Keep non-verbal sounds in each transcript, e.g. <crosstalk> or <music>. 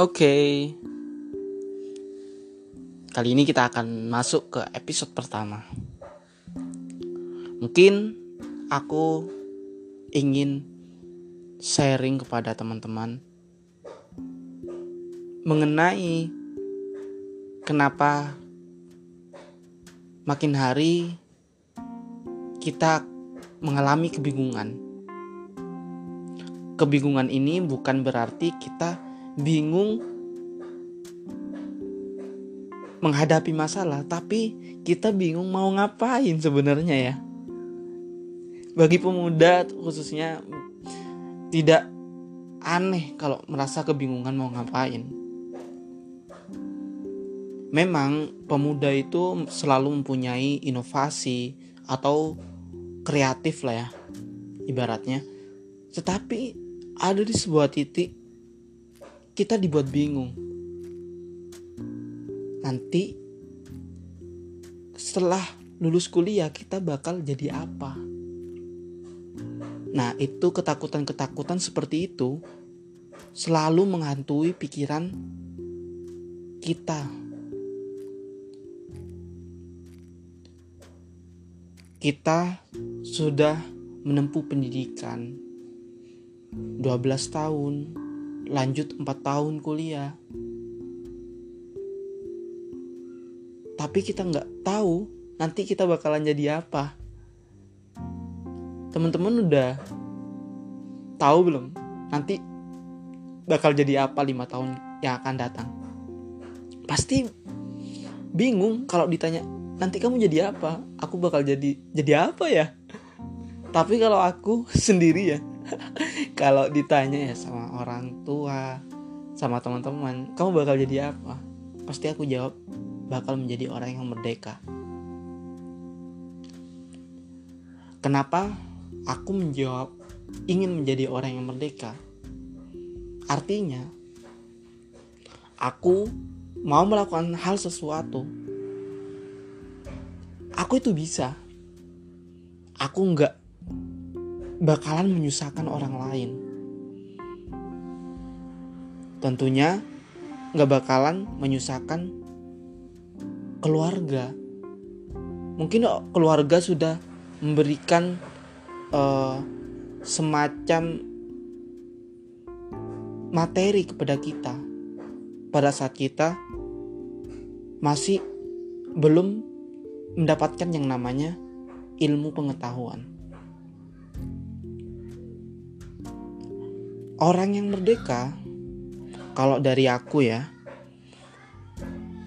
Oke. Kali ini kita akan masuk ke episode pertama. Mungkin aku ingin sharing kepada teman-teman mengenai kenapa makin hari kita mengalami kebingungan. Kebingungan ini bukan berarti kita bingung menghadapi masalah, tapi kita bingung mau ngapain sebenarnya ya. Bagi pemuda khususnya tidak aneh kalau merasa kebingungan mau ngapain. Memang pemuda itu selalu mempunyai inovasi atau kreatif lah ya ibaratnya. Tetapi ada di sebuah titik kita dibuat bingung. Nanti setelah lulus kuliah kita bakal jadi apa? Nah, itu ketakutan-ketakutan seperti itu selalu menghantui pikiran kita. Kita sudah menempuh pendidikan 12 tahun, lanjut 4 tahun kuliah. Tapi kita nggak tahu nanti kita bakalan jadi apa. Teman-teman udah tahu belum nanti bakal jadi apa lima tahun yang akan datang? Pasti bingung kalau ditanya nanti kamu jadi apa? Aku bakal jadi jadi apa ya? Tapi kalau aku <laughs> sendiri ya kalau ditanya ya sama orang tua sama teman-teman kamu bakal jadi apa? Pasti aku jawab bakal menjadi orang yang merdeka. Kenapa aku menjawab ingin menjadi orang yang merdeka? Artinya aku mau melakukan hal sesuatu aku itu bisa. Aku nggak bakalan menyusahkan orang lain. Tentunya nggak bakalan menyusahkan keluarga. Mungkin keluarga sudah memberikan uh, semacam materi kepada kita pada saat kita masih belum mendapatkan yang namanya ilmu pengetahuan. Orang yang merdeka. Kalau dari aku ya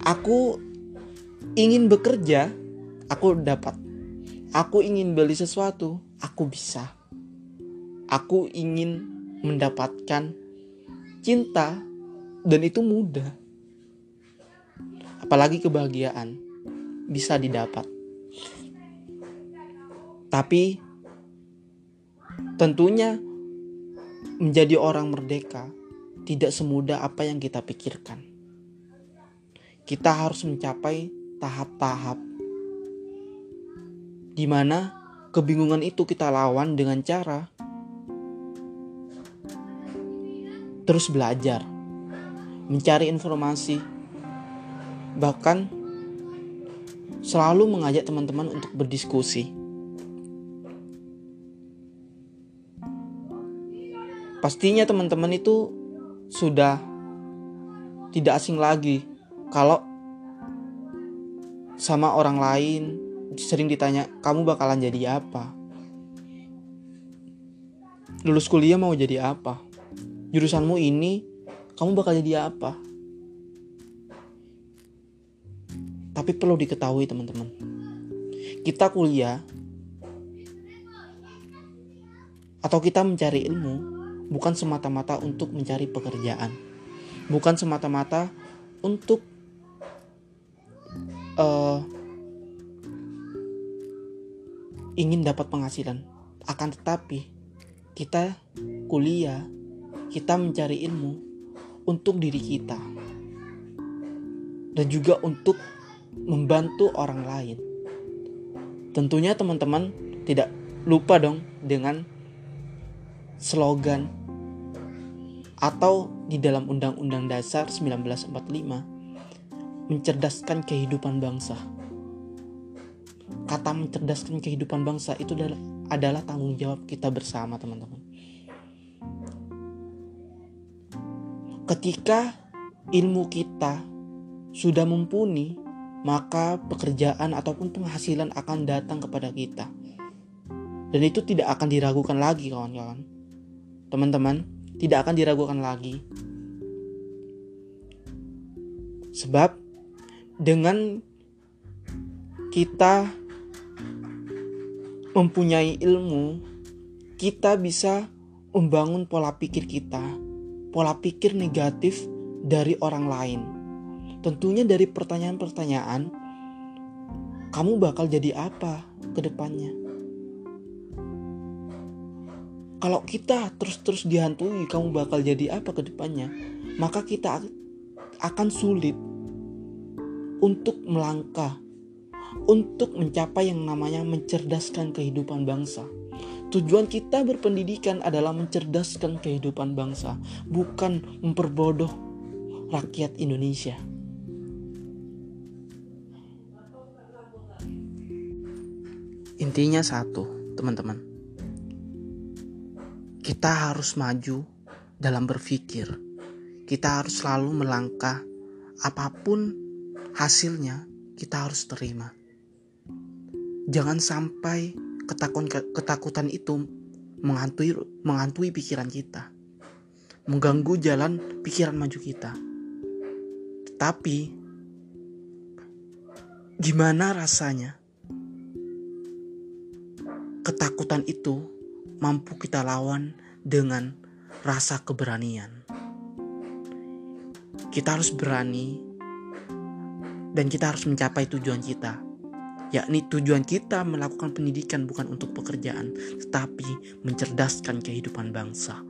aku ingin bekerja aku dapat. Aku ingin beli sesuatu aku bisa. Aku ingin mendapatkan cinta dan itu mudah. Apalagi kebahagiaan bisa didapat. Tapi tentunya menjadi orang merdeka tidak semudah apa yang kita pikirkan. Kita harus mencapai tahap-tahap di mana kebingungan itu kita lawan dengan cara terus belajar, mencari informasi, bahkan selalu mengajak teman-teman untuk berdiskusi. Pastinya teman-teman itu sudah tidak asing lagi kalau sama orang lain. Sering ditanya kamu bakalan jadi apa? Lulus kuliah mau jadi apa? Jurusanmu ini kamu bakal jadi apa? Tapi perlu diketahui teman-teman. Kita kuliah atau kita mencari ilmu bukan semata-mata untuk mencari pekerjaan, bukan semata-mata untuk uh, ingin dapat penghasilan, akan tetapi kita kuliah, kita mencari ilmu untuk diri kita. Dan juga untuk membantu orang lain. Tentunya teman-teman tidak lupa dong dengan slogan atau di dalam Undang-Undang Dasar 1945 mencerdaskan kehidupan bangsa. Kata mencerdaskan kehidupan bangsa itu adalah, tanggung jawab kita bersama, teman-teman. Ketika ilmu kita sudah mumpuni, maka pekerjaan ataupun penghasilan akan datang kepada kita. Dan itu tidak akan diragukan lagi, kawan-kawan. Teman-teman, tidak akan diragukan lagi. Sebab dengan kita mempunyai ilmu, kita bisa membangun pola pikir kita, pola pikir negatif dari orang lain. Tentunya dari pertanyaan-pertanyaan, kamu bakal jadi apa ke depannya? Kalau kita terus-terus dihantui, kamu bakal jadi apa ke depannya? Maka kita akan sulit untuk melangkah, untuk mencapai yang namanya mencerdaskan kehidupan bangsa. Tujuan kita berpendidikan adalah mencerdaskan kehidupan bangsa, bukan memperbodoh rakyat Indonesia. Intinya satu, teman-teman. Kita harus maju dalam berpikir. Kita harus selalu melangkah apa pun hasilnya kita harus terima. Jangan sampai ketakutan itu menghantui menghantui pikiran kita. Mengganggu jalan pikiran maju kita. Tetapi gimana rasanya ketakutan itu mampu kita lawan dengan rasa keberanian. Kita harus berani dan kita harus mencapai tujuan kita yakni tujuan kita melakukan pendidikan bukan untuk pekerjaan tetapi mencerdaskan kehidupan bangsa